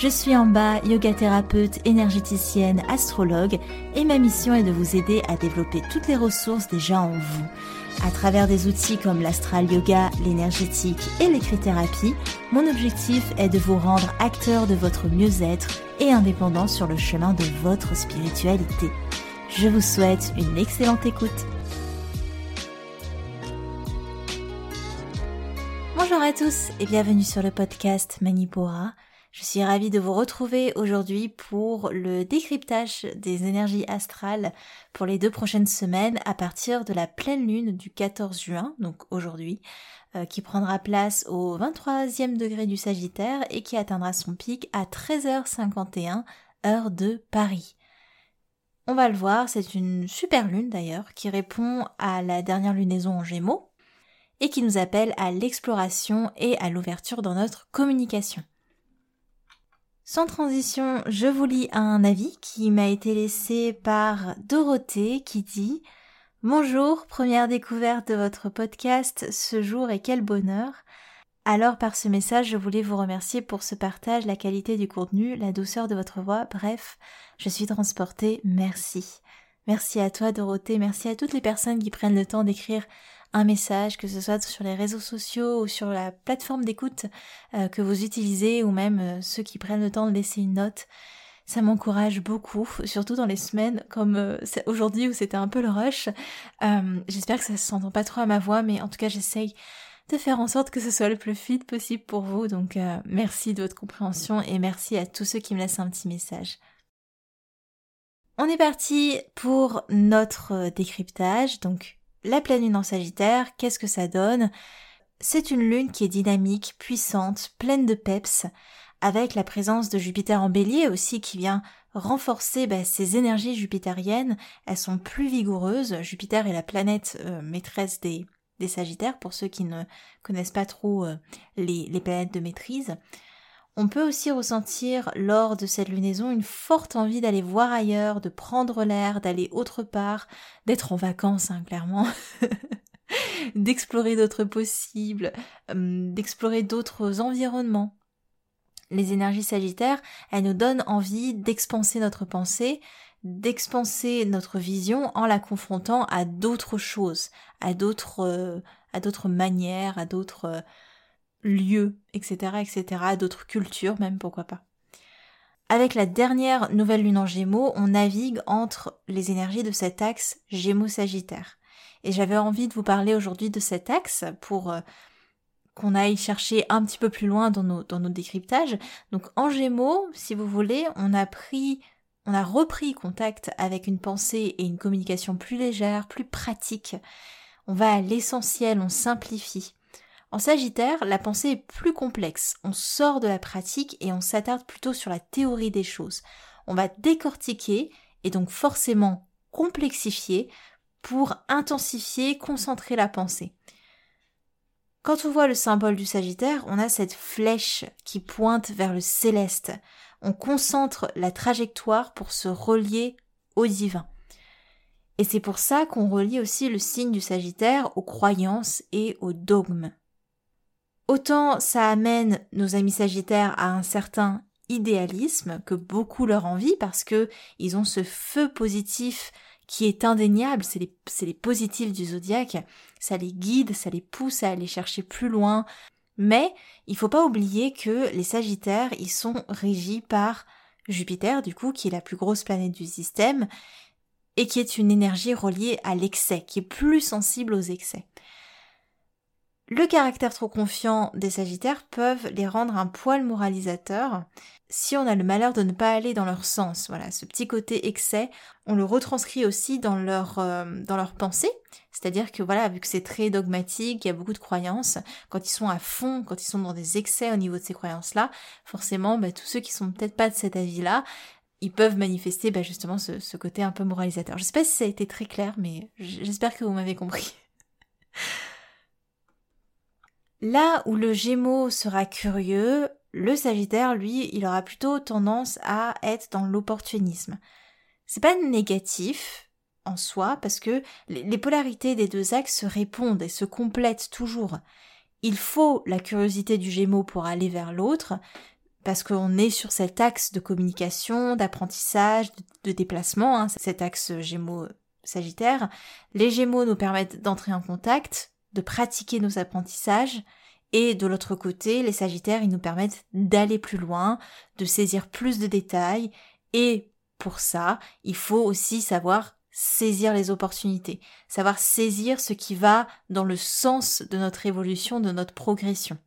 Je suis en bas, yoga thérapeute, énergéticienne, astrologue et ma mission est de vous aider à développer toutes les ressources déjà en vous à travers des outils comme l'astral yoga, l'énergétique et l'écrit-thérapie, mon objectif est de vous rendre acteur de votre mieux-être et indépendant sur le chemin de votre spiritualité. Je vous souhaite une excellente écoute. Bonjour à tous et bienvenue sur le podcast Manipura. Je suis ravie de vous retrouver aujourd'hui pour le décryptage des énergies astrales pour les deux prochaines semaines à partir de la pleine lune du 14 juin, donc aujourd'hui, euh, qui prendra place au 23e degré du Sagittaire et qui atteindra son pic à 13h51 heure de Paris. On va le voir, c'est une super lune d'ailleurs qui répond à la dernière lunaison en Gémeaux et qui nous appelle à l'exploration et à l'ouverture dans notre communication. Sans transition, je vous lis un avis qui m'a été laissé par Dorothée qui dit Bonjour, première découverte de votre podcast ce jour et quel bonheur. Alors par ce message, je voulais vous remercier pour ce partage, la qualité du contenu, la douceur de votre voix, bref, je suis transportée, merci. Merci à toi Dorothée, merci à toutes les personnes qui prennent le temps d'écrire un message, que ce soit sur les réseaux sociaux ou sur la plateforme d'écoute euh, que vous utilisez ou même euh, ceux qui prennent le temps de laisser une note. Ça m'encourage beaucoup, surtout dans les semaines comme euh, aujourd'hui où c'était un peu le rush. J'espère que ça se s'entend pas trop à ma voix, mais en tout cas j'essaye de faire en sorte que ce soit le plus fluide possible pour vous. Donc merci de votre compréhension et merci à tous ceux qui me laissent un petit message. On est parti pour notre décryptage. Donc la pleine lune en Sagittaire, qu'est-ce que ça donne? C'est une lune qui est dynamique, puissante, pleine de peps, avec la présence de Jupiter en bélier aussi qui vient renforcer bah, ces énergies jupitériennes. Elles sont plus vigoureuses. Jupiter est la planète euh, maîtresse des, des Sagittaires, pour ceux qui ne connaissent pas trop euh, les, les planètes de maîtrise. On peut aussi ressentir lors de cette lunaison une forte envie d'aller voir ailleurs, de prendre l'air, d'aller autre part, d'être en vacances, hein, clairement. d'explorer d'autres possibles, hum, d'explorer d'autres environnements. Les énergies sagittaires, elles nous donnent envie d'expanser notre pensée, d'expanser notre vision en la confrontant à d'autres choses, à d'autres, euh, à d'autres manières, à d'autres, euh, lieux, etc., etc., d'autres cultures même, pourquoi pas. Avec la dernière nouvelle lune en Gémeaux, on navigue entre les énergies de cet axe Gémeaux-Sagittaire. Et j'avais envie de vous parler aujourd'hui de cet axe pour euh, qu'on aille chercher un petit peu plus loin dans nos, dans nos décryptages. Donc en Gémeaux, si vous voulez, on a pris, on a repris contact avec une pensée et une communication plus légère, plus pratique. On va à l'essentiel, on simplifie. En Sagittaire, la pensée est plus complexe. On sort de la pratique et on s'attarde plutôt sur la théorie des choses. On va décortiquer et donc forcément complexifier pour intensifier, concentrer la pensée. Quand on voit le symbole du Sagittaire, on a cette flèche qui pointe vers le céleste. On concentre la trajectoire pour se relier au divin. Et c'est pour ça qu'on relie aussi le signe du Sagittaire aux croyances et aux dogmes. Autant ça amène nos amis sagittaires à un certain idéalisme que beaucoup leur envient parce que ils ont ce feu positif qui est indéniable, c'est les, positifs du zodiaque, ça les guide, ça les pousse à aller chercher plus loin. Mais il faut pas oublier que les sagittaires, ils sont régis par Jupiter, du coup, qui est la plus grosse planète du système, et qui est une énergie reliée à l'excès, qui est plus sensible aux excès. Le caractère trop confiant des Sagittaires peuvent les rendre un poil moralisateur si on a le malheur de ne pas aller dans leur sens. Voilà, ce petit côté excès, on le retranscrit aussi dans leur euh, dans leur pensée, c'est-à-dire que voilà, vu que c'est très dogmatique, il y a beaucoup de croyances, quand ils sont à fond, quand ils sont dans des excès au niveau de ces croyances-là, forcément, bah, tous ceux qui sont peut-être pas de cet avis-là, ils peuvent manifester bah, justement ce, côté un peu moralisateur. Je sais pas si ça a été très clair, mais j'espère que vous m'avez compris. Là où le Gémeaux sera curieux, le Sagittaire, lui, il aura plutôt tendance à être dans l'opportunisme. C'est pas négatif en soi parce que les polarités des deux axes se répondent et se complètent toujours. Il faut la curiosité du Gémeaux pour aller vers l'autre, parce qu'on est sur cet axe de communication, d'apprentissage, de, déplacement, hein, cet axe Gémeaux Sagittaire. Les Gémeaux nous permettent d'entrer en contact, de pratiquer nos apprentissages, et de l'autre côté, les Sagittaires, ils nous permettent d'aller plus loin, de saisir plus de détails, et pour ça, il faut aussi savoir saisir les opportunités, savoir saisir ce qui va dans le sens de notre évolution, de notre progression.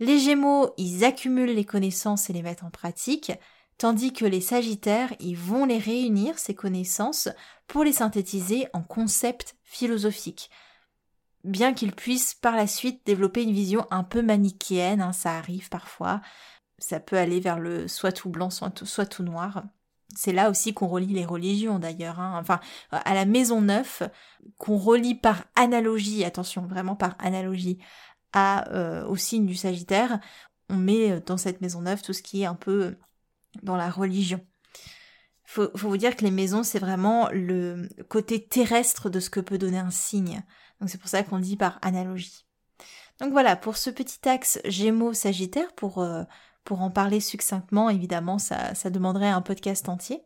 Les Gémeaux, ils accumulent les connaissances et les mettent en pratique, tandis que les Sagittaires, ils vont les réunir, ces connaissances, pour les synthétiser en concepts philosophiques, bien qu'ils puissent par la suite développer une vision un peu manichéenne, hein, ça arrive parfois, ça peut aller vers le soit tout blanc, soit tout, noir. C'est là aussi qu'on relie les religions d'ailleurs, hein. enfin à la maison neuf, qu'on relie par analogie, attention vraiment par analogie, à, euh, au signe du Sagittaire, on met dans cette maison neuve tout ce qui est un peu dans la religion. Faut, faut vous dire que les maisons, c'est vraiment le côté terrestre de ce que peut donner un signe. C'est pour ça qu'on dit par analogie. Donc voilà, pour ce petit axe Gémeaux-Sagittaire, pour, euh, pour en parler succinctement, évidemment, ça, ça demanderait un podcast entier.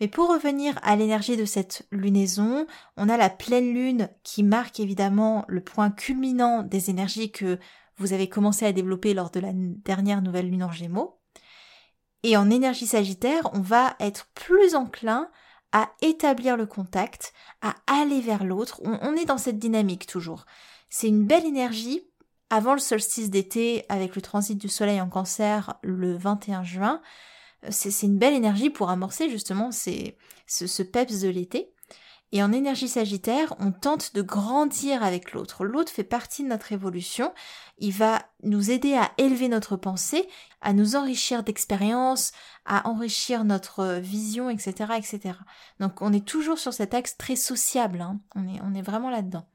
Mais pour revenir à l'énergie de cette lunaison, on a la pleine lune qui marque évidemment le point culminant des énergies que vous avez commencé à développer lors de la dernière nouvelle lune en Gémeaux. Et en énergie sagittaire, on va être plus enclin à établir le contact, à aller vers l'autre. On, est dans cette dynamique toujours. C'est une belle énergie. Avant le solstice d'été, avec le transit du soleil en cancer le 21 juin, euh, c'est une belle énergie pour amorcer justement ce, ce peps de l'été. Et en énergie sagittaire, on tente de grandir avec l'autre. L'autre fait partie de notre évolution. Il va nous aider à élever notre pensée, à nous enrichir d'expériences, à enrichir notre vision, etc., etc. Donc on est toujours sur cet axe très sociable. Hein. On, est, on est vraiment là-dedans.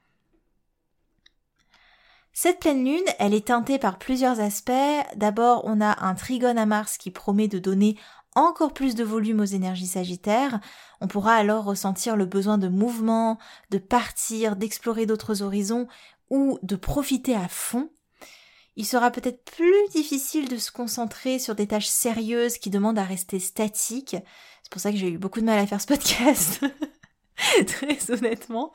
Cette pleine lune, elle est teintée par plusieurs aspects. D'abord, on a un trigone à Mars qui promet de donner encore plus de volume aux énergies sagittaires, on pourra alors ressentir le besoin de mouvement, de partir, d'explorer d'autres horizons ou de profiter à fond. Il sera peut-être plus difficile de se concentrer sur des tâches sérieuses qui demandent à rester statique. C'est pour ça que j'ai eu beaucoup de mal à faire ce podcast. Très honnêtement.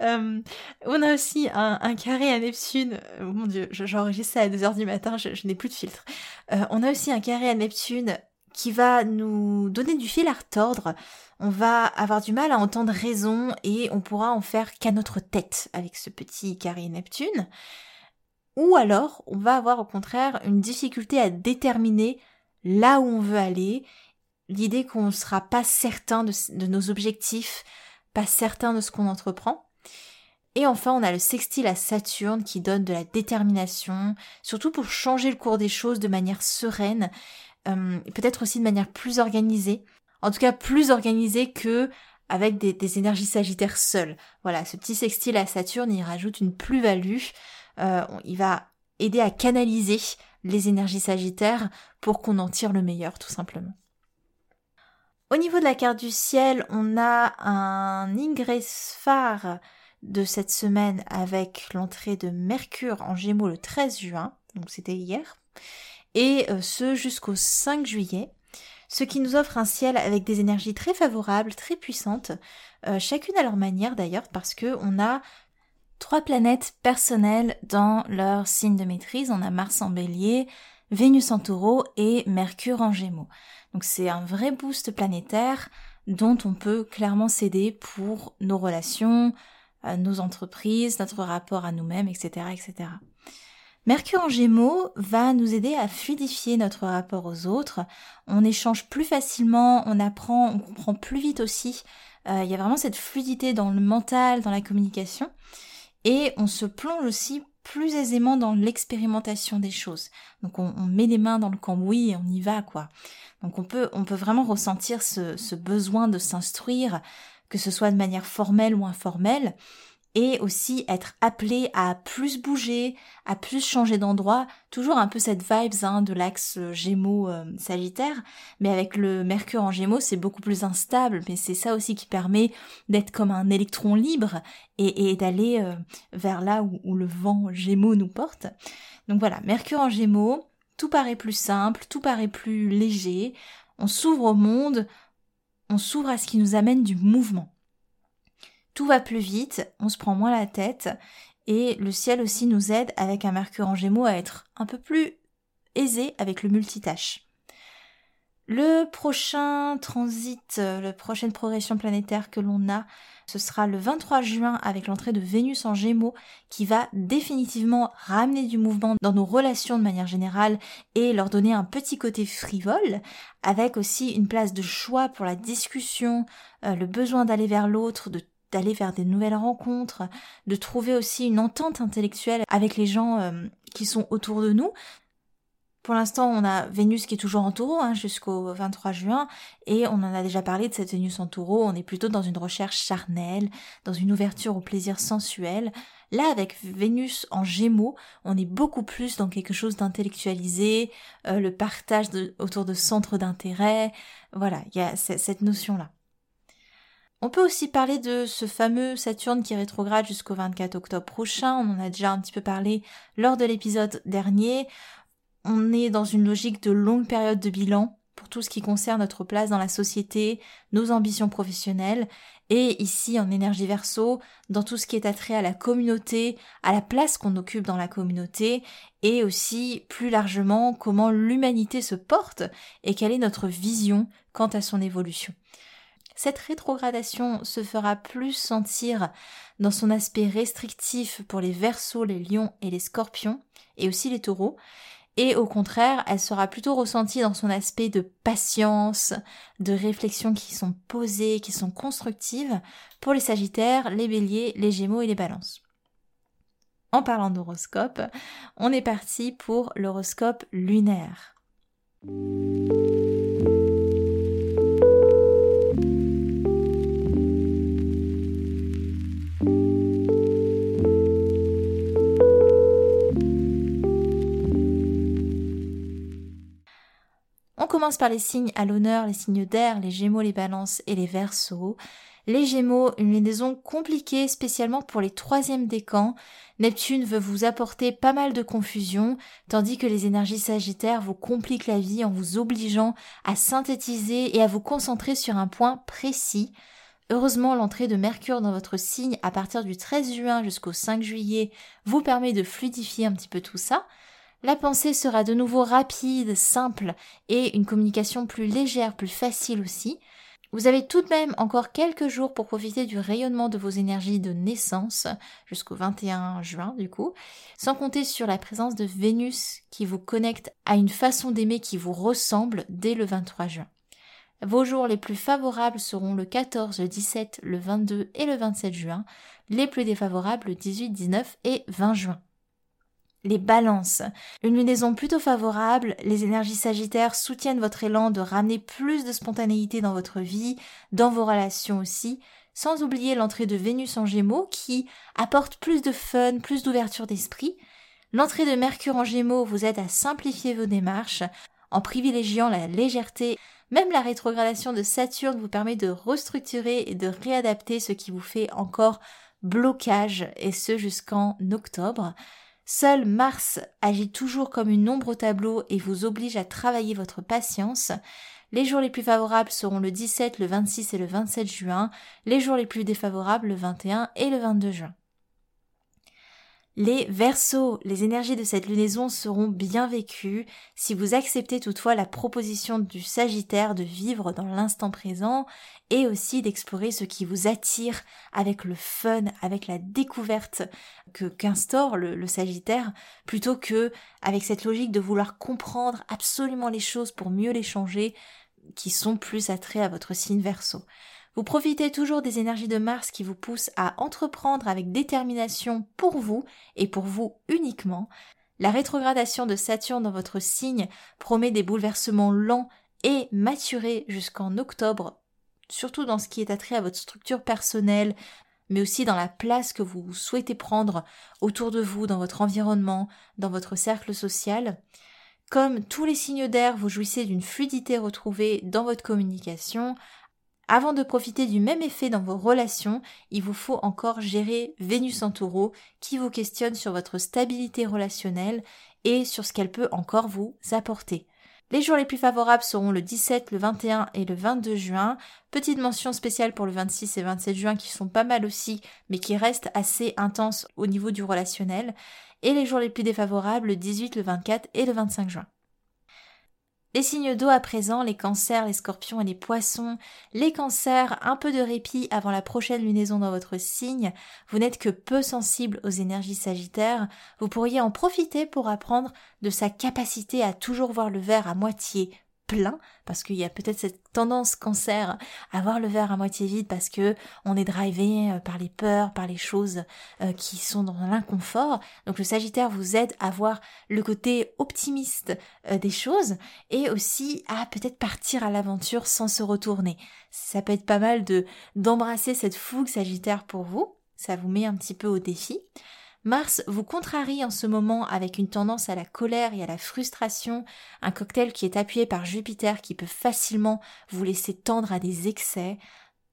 On a aussi un, carré à Neptune. Mon dieu, j'enregistre ça à 2h du matin, je, n'ai plus de filtre. On a aussi un carré à Neptune qui va nous donner du fil à retordre. On va avoir du mal à entendre raison et on pourra en faire qu'à notre tête avec ce petit carré Neptune. Ou alors, on va avoir au contraire une difficulté à déterminer là où on veut aller, l'idée qu'on ne sera pas certain de, nos objectifs, pas certain de ce qu'on entreprend. Et enfin, on a le sextile à Saturne qui donne de la détermination, surtout pour changer le cours des choses de manière sereine, euh, peut-être aussi de manière plus organisée. En tout cas, plus organisée que avec des, énergies sagittaires seules. Voilà, ce petit sextile à Saturne, il rajoute une plus-value. Euh, il va aider à canaliser les énergies sagittaires pour qu'on en tire le meilleur, tout simplement. Au niveau de la carte du ciel, on a un ingress phare de cette semaine avec l'entrée de Mercure en Gémeaux le 13 juin, donc c'était hier et euh, ce jusqu'au 5 juillet, ce qui nous offre un ciel avec des énergies très favorables, très puissantes, euh, chacune à leur manière d'ailleurs, parce que on a trois planètes personnelles dans leur signe de maîtrise. On a Mars en Bélier, Vénus en Taureau et Mercure en Gémeaux. Donc c'est un vrai boost planétaire dont on peut clairement s'aider pour nos relations, euh, nos entreprises, notre rapport à nous-mêmes, etc., etc. Mercure en Gémeaux va nous aider à fluidifier notre rapport aux autres. On échange plus facilement, on apprend, on comprend plus vite aussi. Euh, il y a vraiment cette fluidité dans le mental, dans la communication. Et on se plonge aussi plus aisément dans l'expérimentation des choses. Donc on, met les mains dans le cambouis et on y va, quoi. Donc on peut, on peut vraiment ressentir ce, ce besoin de s'instruire, que ce soit de manière formelle ou informelle. Et aussi être appelé à plus bouger, à plus changer d'endroit, toujours un peu cette vibes hein, de l'axe Gémeaux euh, Sagittaire, mais avec le Mercure en Gémeaux c'est beaucoup plus instable, mais c'est ça aussi qui permet d'être comme un électron libre et, d'aller euh, vers là où le vent Gémeaux nous porte. Donc voilà, Mercure en Gémeaux, tout paraît plus simple, tout paraît plus léger, on s'ouvre au monde, on s'ouvre à ce qui nous amène du mouvement tout va plus vite, on se prend moins la tête, et le ciel aussi nous aide avec un Mercure en Gémeaux à être un peu plus aisé avec le multitâche. Le prochain transit, euh, la prochaine progression planétaire que l'on a, ce sera le 23 juin avec l'entrée de Vénus en Gémeaux qui va définitivement ramener du mouvement dans nos relations de manière générale et leur donner un petit côté frivole avec aussi une place de choix pour la discussion, euh, le besoin d'aller vers l'autre, de d'aller vers des nouvelles rencontres, de trouver aussi une entente intellectuelle avec les gens euh, qui sont autour de nous. Pour l'instant, on a Vénus qui est toujours en taureau hein, jusqu'au 23 juin, et on en a déjà parlé de cette Vénus en taureau, on est plutôt dans une recherche charnelle, dans une ouverture au plaisir sensuel. Là, avec Vénus en gémeaux, on est beaucoup plus dans quelque chose d'intellectualisé, euh, le partage autour de centres d'intérêt, voilà, il y a cette notion-là. On peut aussi parler de ce fameux Saturne qui rétrograde jusqu'au 24 octobre prochain. On en a déjà un petit peu parlé lors de l'épisode dernier. On est dans une logique de longue période de bilan pour tout ce qui concerne notre place dans la société, nos ambitions professionnelles, et ici en énergie verso, dans tout ce qui est attrait à la communauté, à la place qu'on occupe dans la communauté, et aussi plus largement comment l'humanité se porte et quelle est notre vision quant à son évolution. Cette rétrogradation se fera plus sentir dans son aspect restrictif pour les versos, les lions et les scorpions, et aussi les taureaux, et au contraire, elle sera plutôt ressentie dans son aspect de patience, de réflexion qui sont posées, qui sont constructives pour les sagittaires, les béliers, les gémeaux et les balances. En parlant d'horoscope, on est parti pour l'horoscope lunaire. Commence par les signes à l'honneur, les signes d'air, les gémeaux, les balances et les versos. Les gémeaux, une liaison compliquée spécialement pour les troisièmes décans. Neptune veut vous apporter pas mal de confusion, tandis que les énergies sagittaires vous compliquent la vie en vous obligeant à synthétiser et à vous concentrer sur un point précis. Heureusement, l'entrée de Mercure dans votre signe à partir du 13 juin jusqu'au 5 juillet vous permet de fluidifier un petit peu tout ça. La pensée sera de nouveau rapide, simple et une communication plus légère, plus facile aussi. Vous avez tout de même encore quelques jours pour profiter du rayonnement de vos énergies de naissance, jusqu'au 21 juin du coup, sans compter sur la présence de Vénus qui vous connecte à une façon d'aimer qui vous ressemble dès le 23 juin. Vos jours les plus favorables seront le 14, le 17, le 22 et le 27 juin, les plus défavorables le 18, 19 et 20 juin. Les balances. Une lunaison plutôt favorable, les énergies sagittaires soutiennent votre élan de ramener plus de spontanéité dans votre vie, dans vos relations aussi, sans oublier l'entrée de Vénus en Gémeaux qui apporte plus de fun, plus d'ouverture d'esprit. L'entrée de Mercure en Gémeaux vous aide à simplifier vos démarches en privilégiant la légèreté. Même la rétrogradation de Saturne vous permet de restructurer et de réadapter ce qui vous fait encore blocage, et ce jusqu'en octobre. Seul Mars agit toujours comme une ombre au tableau et vous oblige à travailler votre patience. Les jours les plus favorables seront le 17, le 26 et le 27 juin, les jours les plus défavorables le 21 et le 22 juin. Les Verseaux, les énergies de cette lunaison seront bien vécues si vous acceptez toutefois la proposition du Sagittaire de vivre dans l'instant présent et aussi d'explorer ce qui vous attire avec le fun, avec la découverte que qu'instaure le, Sagittaire, plutôt que avec cette logique de vouloir comprendre absolument les choses pour mieux les changer, qui sont plus attraits à votre signe Verseau. Vous profitez toujours des énergies de Mars qui vous poussent à entreprendre avec détermination pour vous et pour vous uniquement. La rétrogradation de Saturne dans votre signe promet des bouleversements lents et maturés jusqu'en octobre, surtout dans ce qui est attrait à votre structure personnelle, mais aussi dans la place que vous souhaitez prendre autour de vous, dans votre environnement, dans votre cercle social. Comme tous les signes d'air, vous jouissez d'une fluidité retrouvée dans votre communication. Avant de profiter du même effet dans vos relations, il vous faut encore gérer Vénus en taureau qui vous questionne sur votre stabilité relationnelle et sur ce qu'elle peut encore vous apporter. Les jours les plus favorables seront le 17, le 21 et le 22 juin. Petite mention spéciale pour le 26 et 27 juin qui sont pas mal aussi, mais qui restent assez intenses au niveau du relationnel. Et les jours les plus défavorables, le 18, le 24 et le 25 juin. Les signes d'eau à présent, les cancers, les scorpions et les poissons. Les cancers, un peu de répit avant la prochaine lunaison dans votre signe. Vous n'êtes que peu sensible aux énergies sagittaires. Vous pourriez en profiter pour apprendre de sa capacité à toujours voir le verre à moitié plein, parce qu'il y a peut-être cette tendance cancer à voir le verre à moitié vide parce que on est drivé euh, par les peurs, par les choses euh, qui sont dans l'inconfort. Donc le Sagittaire vous aide à voir le côté optimiste euh, des choses et aussi à peut-être partir à l'aventure sans se retourner. Ça peut être pas mal de d'embrasser cette fougue Sagittaire pour vous. Ça vous met un petit peu au défi. Mars vous contrarie en ce moment avec une tendance à la colère et à la frustration, un cocktail qui est appuyé par Jupiter qui peut facilement vous laisser tendre à des excès.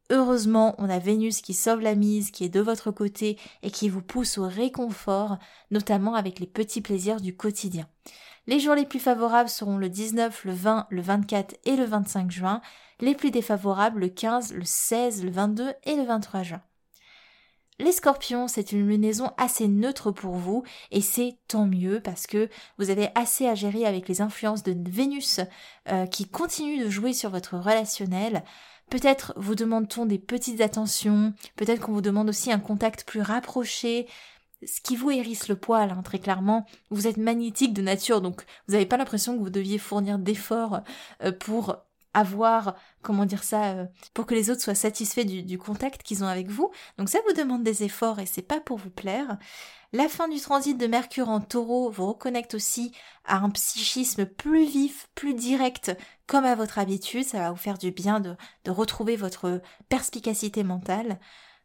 Heureusement, on a Vénus qui sauve la mise, qui est de votre côté et qui vous pousse au réconfort, notamment avec les petits plaisirs du quotidien. Les jours les plus favorables seront le 19, le 20, le 24 et le 25 juin, les plus défavorables le 15, le 16, le 22 et le 23 juin. Les scorpions, c'est une lunaison assez neutre pour vous et c'est tant mieux parce que vous avez assez à gérer avec les influences de Vénus euh, qui continuent de jouer sur votre relationnel. Peut-être vous demande-t-on des petites attentions, peut-être qu'on vous demande aussi un contact plus rapproché, ce qui vous hérisse le poil, hein, très clairement. Vous êtes magnétique de nature, donc vous n'avez pas l'impression que vous deviez fournir d'efforts euh, pour avoir, comment dire ça, euh, pour que les autres soient satisfaits du, contact qu'ils ont avec vous. Donc ça vous demande des efforts et c'est pas pour vous plaire. La fin du transit de Mercure en taureau vous reconnecte aussi à un psychisme plus vif, plus direct, comme à votre habitude. Ça va vous faire du bien de, de retrouver votre perspicacité mentale.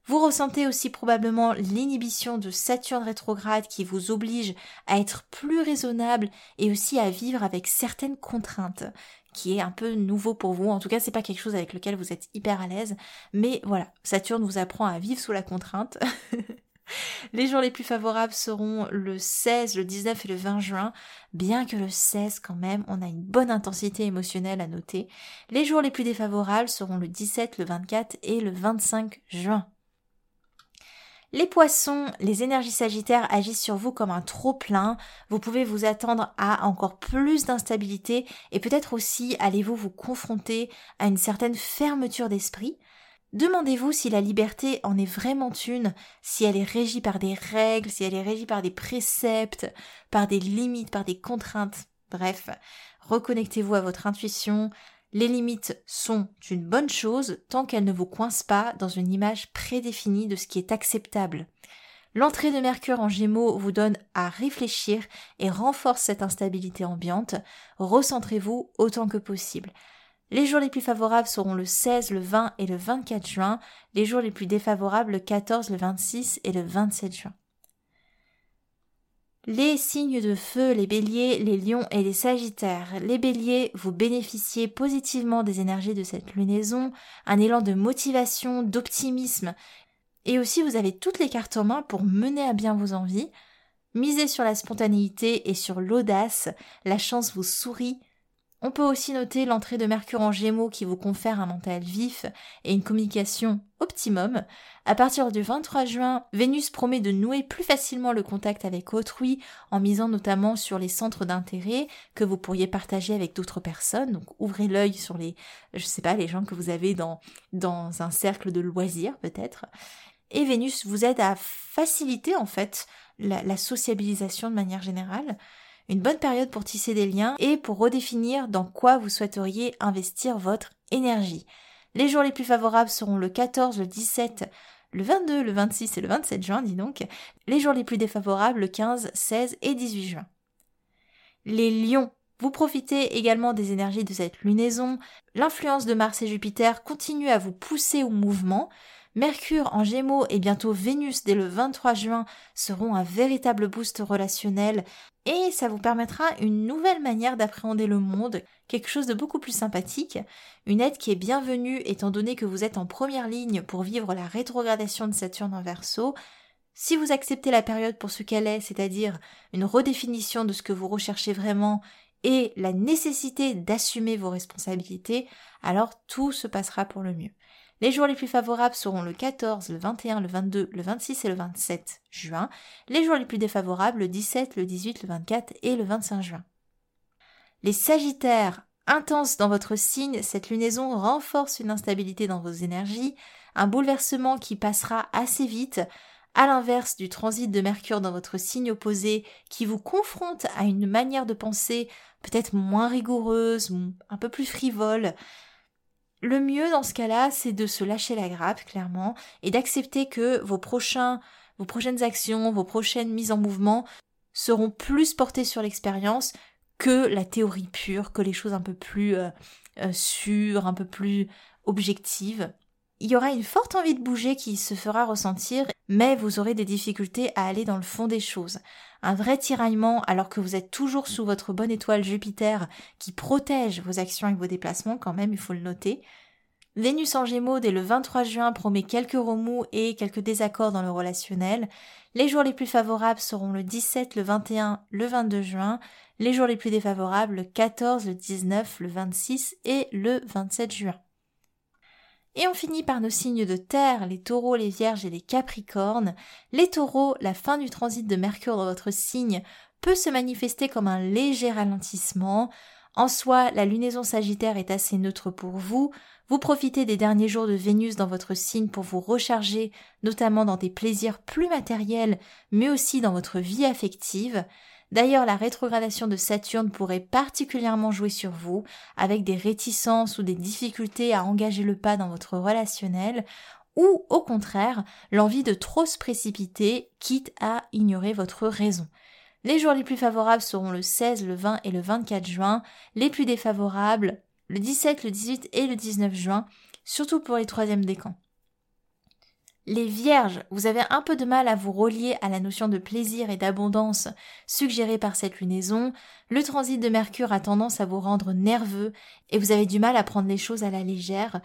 Vous ressentez aussi probablement l'inhibition de Saturne rétrograde qui vous oblige à être plus raisonnable et aussi à vivre avec certaines contraintes qui est un peu nouveau pour vous. En tout cas, c'est pas quelque chose avec lequel vous êtes hyper à l'aise. Mais voilà, Saturne vous apprend à vivre sous la contrainte. les jours les plus favorables seront le 16, le 19 et le 20 juin, bien que le 16 quand même, on a une bonne intensité émotionnelle à noter. Les jours les plus défavorables seront le 17, le 24 et le 25 juin. Les poissons, les énergies sagittaires agissent sur vous comme un trop-plein. Vous pouvez vous attendre à encore plus d'instabilité et peut-être aussi allez-vous vous confronter à une certaine fermeture d'esprit. Demandez-vous si la liberté en est vraiment une, si elle est régie par des règles, si elle est régie par des préceptes, par des limites, par des contraintes. Bref, reconnectez-vous à votre intuition, les limites sont une bonne chose tant qu'elles ne vous coincent pas dans une image prédéfinie de ce qui est acceptable. L'entrée de Mercure en Gémeaux vous donne à réfléchir et renforce cette instabilité ambiante. Recentrez-vous autant que possible. Les jours les plus favorables seront le 16, le 20 et le 24 juin, les jours les plus défavorables le 14, le 26 et le 27 juin. Les signes de feu, les béliers, les lions et les sagittaires. Les béliers, vous bénéficiez positivement des énergies de cette lunaison, un élan de motivation, d'optimisme, et aussi vous avez toutes les cartes en main pour mener à bien vos envies. Misez sur la spontanéité et sur l'audace, la chance vous sourit, on peut aussi noter l'entrée de Mercure en Gémeaux qui vous confère un mental vif et une communication optimum. À partir du 23 juin, Vénus promet de nouer plus facilement le contact avec autrui en misant notamment sur les centres d'intérêt que vous pourriez partager avec d'autres personnes. Donc ouvrez l'œil sur les, je sais pas, les gens que vous avez dans, dans un cercle de loisirs peut-être. Et Vénus vous aide à faciliter en fait la sociabilisation de manière générale une bonne période pour tisser des liens et pour redéfinir dans quoi vous souhaiteriez investir votre énergie. Les jours les plus favorables seront le 14, le 17, le 22, le 26 et le 27 juin, dis donc. Les jours les plus défavorables, le 15, 16 et 18 juin. Les lions Vous profitez également des énergies de cette lunaison. L'influence de Mars et Jupiter continue à vous pousser au mouvement. Mercure en Gémeaux et bientôt Vénus dès le 23 juin seront un véritable boost relationnel et ça vous permettra une nouvelle manière d'appréhender le monde, quelque chose de beaucoup plus sympathique, une aide qui est bienvenue étant donné que vous êtes en première ligne pour vivre la rétrogradation de Saturne en Verseau. Si vous acceptez la période pour ce qu'elle est, c'est-à-dire une redéfinition de ce que vous recherchez vraiment et la nécessité d'assumer vos responsabilités, alors tout se passera pour le mieux. Les jours les plus favorables seront le 14, le 21, le 22, le 26 et le 27 juin. Les jours les plus défavorables le 17, le 18, le 24 et le 25 juin. Les Sagittaires, intenses dans votre signe, cette lunaison renforce une instabilité dans vos énergies, un bouleversement qui passera assez vite, à l'inverse du transit de Mercure dans votre signe opposé qui vous confronte à une manière de penser peut-être moins rigoureuse, un peu plus frivole, le mieux dans ce cas-là, c'est de se lâcher la grappe, clairement, et d'accepter que vos prochains, vos prochaines actions, vos prochaines mises en mouvement seront plus portées sur l'expérience que la théorie pure, que les choses un peu plus euh, euh, sûres, un peu plus objectives. Il y aura une forte envie de bouger qui se fera ressentir, mais vous aurez des difficultés à aller dans le fond des choses. Un vrai tiraillement alors que vous êtes toujours sous votre bonne étoile Jupiter qui protège vos actions et vos déplacements quand même, il faut le noter. Vénus en Gémeaux dès le 23 juin promet quelques remous et quelques désaccords dans le relationnel. Les jours les plus favorables seront le 17, le 21, le 22 juin. Les jours les plus défavorables le 14, le 19, le 26 et le 27 juin. Et on finit par nos signes de terre, les taureaux, les vierges et les capricornes. Les taureaux, la fin du transit de Mercure dans votre signe peut se manifester comme un léger ralentissement. En soi, la lunaison sagittaire est assez neutre pour vous. Vous profitez des derniers jours de Vénus dans votre signe pour vous recharger, notamment dans des plaisirs plus matériels, mais aussi dans votre vie affective. D'ailleurs, la rétrogradation de Saturne pourrait particulièrement jouer sur vous, avec des réticences ou des difficultés à engager le pas dans votre relationnel, ou au contraire, l'envie de trop se précipiter, quitte à ignorer votre raison. Les jours les plus favorables seront le 16, le 20 et le 24 juin, les plus défavorables le 17, le 18 et le 19 juin, surtout pour les troisièmes décans. Les vierges, vous avez un peu de mal à vous relier à la notion de plaisir et d'abondance suggérée par cette lunaison, le transit de Mercure a tendance à vous rendre nerveux et vous avez du mal à prendre les choses à la légère.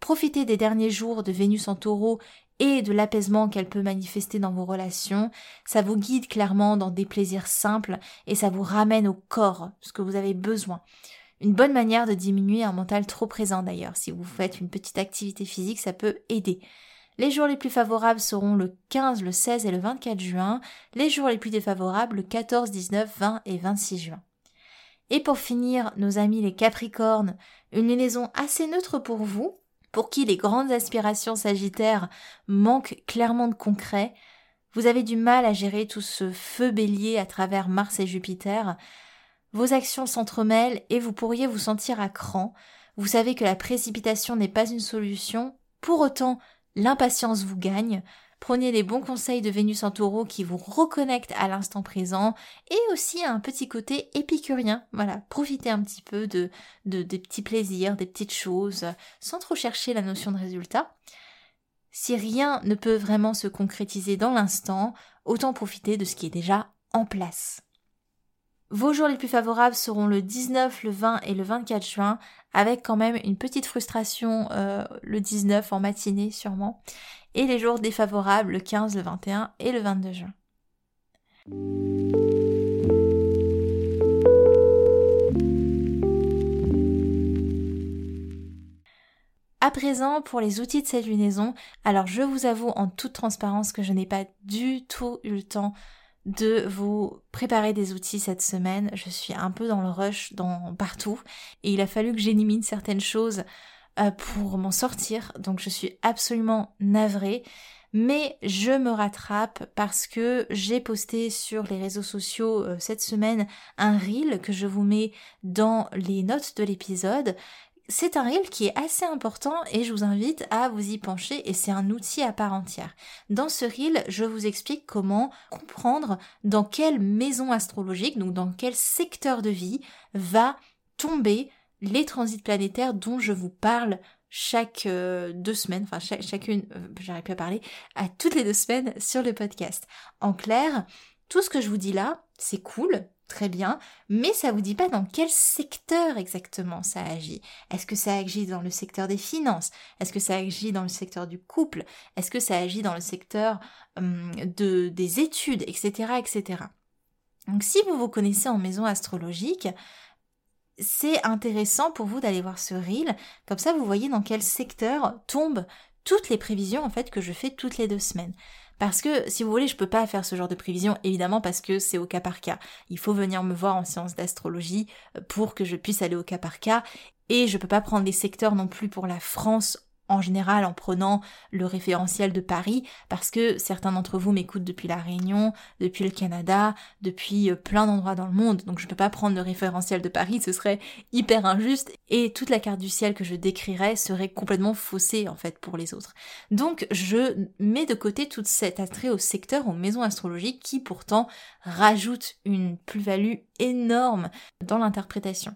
Profitez des derniers jours de Vénus en taureau et de l'apaisement qu'elle peut manifester dans vos relations. Ça vous guide clairement dans des plaisirs simples et ça vous ramène au corps, ce que vous avez besoin. Une bonne manière de diminuer un mental trop présent d'ailleurs. Si vous faites une petite activité physique, ça peut aider. Les jours les plus favorables seront le 15, le 16 et le 24 juin. Les jours les plus défavorables le 14, 19, 20 et 26 juin. Et pour finir, nos amis les Capricornes, une liaison assez neutre pour vous, pour qui les grandes aspirations sagittaires manquent clairement de concret. Vous avez du mal à gérer tout ce feu bélier à travers Mars et Jupiter. Vos actions s'entremêlent et vous pourriez vous sentir à cran. Vous savez que la précipitation n'est pas une solution. Pour autant, l'impatience vous gagne, prenez les bons conseils de Vénus en taureau qui vous reconnectent à l'instant présent et aussi un petit côté épicurien. Voilà, profitez un petit peu de, de, des petits plaisirs, des petites choses, sans trop chercher la notion de résultat. Si rien ne peut vraiment se concrétiser dans l'instant, autant profiter de ce qui est déjà en place. Vos jours les plus favorables seront le 19, le 20 et le 24 juin, avec quand même une petite frustration euh, le 19 en matinée sûrement, et les jours défavorables le 15, le 21 et le 22 juin. À présent, pour les outils de cette lunaison, alors je vous avoue en toute transparence que je n'ai pas du tout eu le temps de vous préparer des outils cette semaine. Je suis un peu dans le rush dans partout et il a fallu que j'élimine certaines choses euh, pour m'en sortir. Donc je suis absolument navrée. Mais je me rattrape parce que j'ai posté sur les réseaux sociaux euh, cette semaine un reel que je vous mets dans les notes de l'épisode c'est un reel qui est assez important et je vous invite à vous y pencher et c'est un outil à part entière. Dans ce reel, je vous explique comment comprendre dans quelle maison astrologique, donc dans quel secteur de vie va tomber les transits planétaires dont je vous parle chaque euh, deux semaines, enfin chacune, euh, j'arrive plus à parler, à toutes les deux semaines sur le podcast. En clair, tout ce que je vous dis là, c'est cool, très bien, mais ça vous dit pas dans quel secteur exactement ça agit. Est-ce que ça agit dans le secteur des finances? Est-ce que ça agit dans le secteur du couple? Est-ce que ça agit dans le secteur hum, de, des études, etc., etc. Donc si vous vous connaissez en maison astrologique, c'est intéressant pour vous d'aller voir ce reel, comme ça vous voyez dans quel secteur tombent toutes les prévisions en fait que je fais toutes les deux semaines. Parce que si vous voulez, je peux pas faire ce genre de prévision, évidemment parce que c'est au cas par cas. Il faut venir me voir en séance d'astrologie euh, pour que je puisse aller au cas par cas. Et je peux pas prendre des secteurs non plus pour la France en général en prenant le référentiel de Paris, parce que certains d'entre vous m'écoutent depuis la Réunion, depuis le Canada, depuis euh, plein d'endroits dans le monde, donc je ne peux pas prendre le référentiel de Paris, ce serait hyper injuste, et toute la carte du ciel que je décrirais serait complètement faussée en fait pour les autres. Donc je mets de côté tout cet attrait au secteur, aux maisons astrologiques, qui pourtant rajoute une plus-value énorme dans l'interprétation.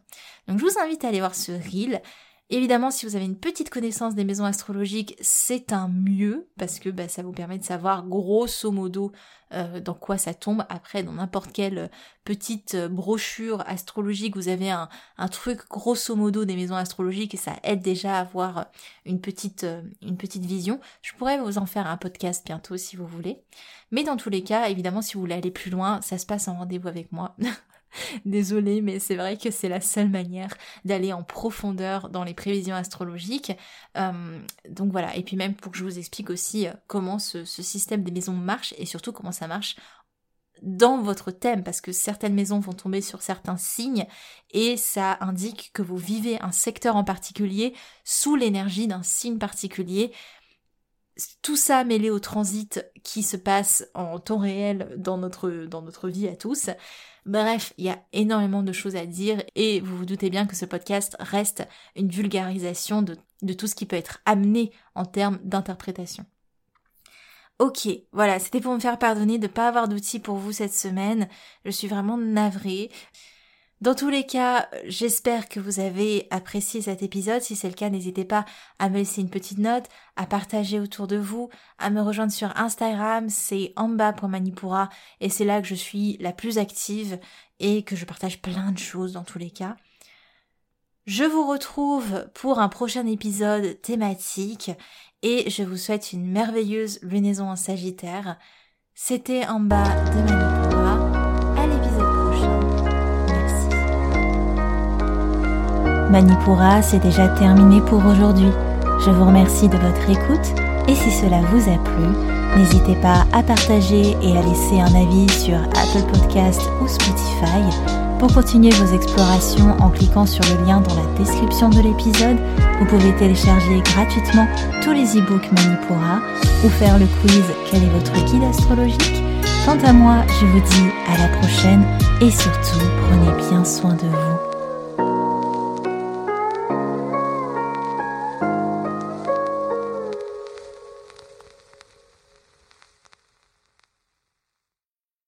Donc je vous invite à aller voir ce reel. Évidemment, si vous avez une petite connaissance des maisons astrologiques, c'est un mieux, parce que bah, ça vous permet de savoir grosso modo euh, dans quoi ça tombe. Après, dans n'importe quelle euh, petite euh, brochure astrologique, vous avez un, truc grosso modo des maisons astrologiques et ça aide déjà à avoir une petite, une petite vision. Je pourrais vous en faire un podcast bientôt si vous voulez. Mais dans tous les cas, évidemment, si vous voulez aller plus loin, ça se passe en rendez-vous avec moi. Désolée, mais c'est vrai que c'est la seule manière d'aller en profondeur dans les prévisions astrologiques. Euh, donc voilà, et puis même pour que je vous explique aussi euh, comment ce, système des maisons marche et surtout comment ça marche dans votre thème, parce que certaines maisons vont tomber sur certains signes et ça indique que vous vivez un secteur en particulier sous l'énergie d'un signe particulier tout ça mêlé au transit qui se passe en temps réel dans notre, dans notre vie à tous, Bref, il y a énormément de choses à dire et vous vous doutez bien que ce podcast reste une vulgarisation de, tout ce qui peut être amené en termes d'interprétation. Ok, voilà, c'était pour me faire pardonner de ne pas avoir d'outils pour vous cette semaine. Je suis vraiment navrée. Dans tous les cas, j'espère que vous avez apprécié cet épisode. Si c'est le cas, n'hésitez pas à me laisser une petite note, à partager autour de vous, à me rejoindre sur Instagram, c'est amba.manipura et c'est là que je suis la plus active et que je partage plein de choses dans tous les cas. Je vous retrouve pour un prochain épisode thématique et je vous souhaite une merveilleuse lunaison en Sagittaire. C'était Manipura. Manipura, c'est déjà terminé pour aujourd'hui. Je vous remercie de votre écoute et si cela vous a plu, n'hésitez pas à partager et à laisser un avis sur Apple Podcast ou Spotify. Pour continuer vos explorations en cliquant sur le lien dans la description de l'épisode, vous pouvez télécharger gratuitement tous les e-books Manipura ou faire le quiz Quel est votre guide astrologique? Quant à moi, je vous dis à la prochaine et surtout prenez bien soin de vous.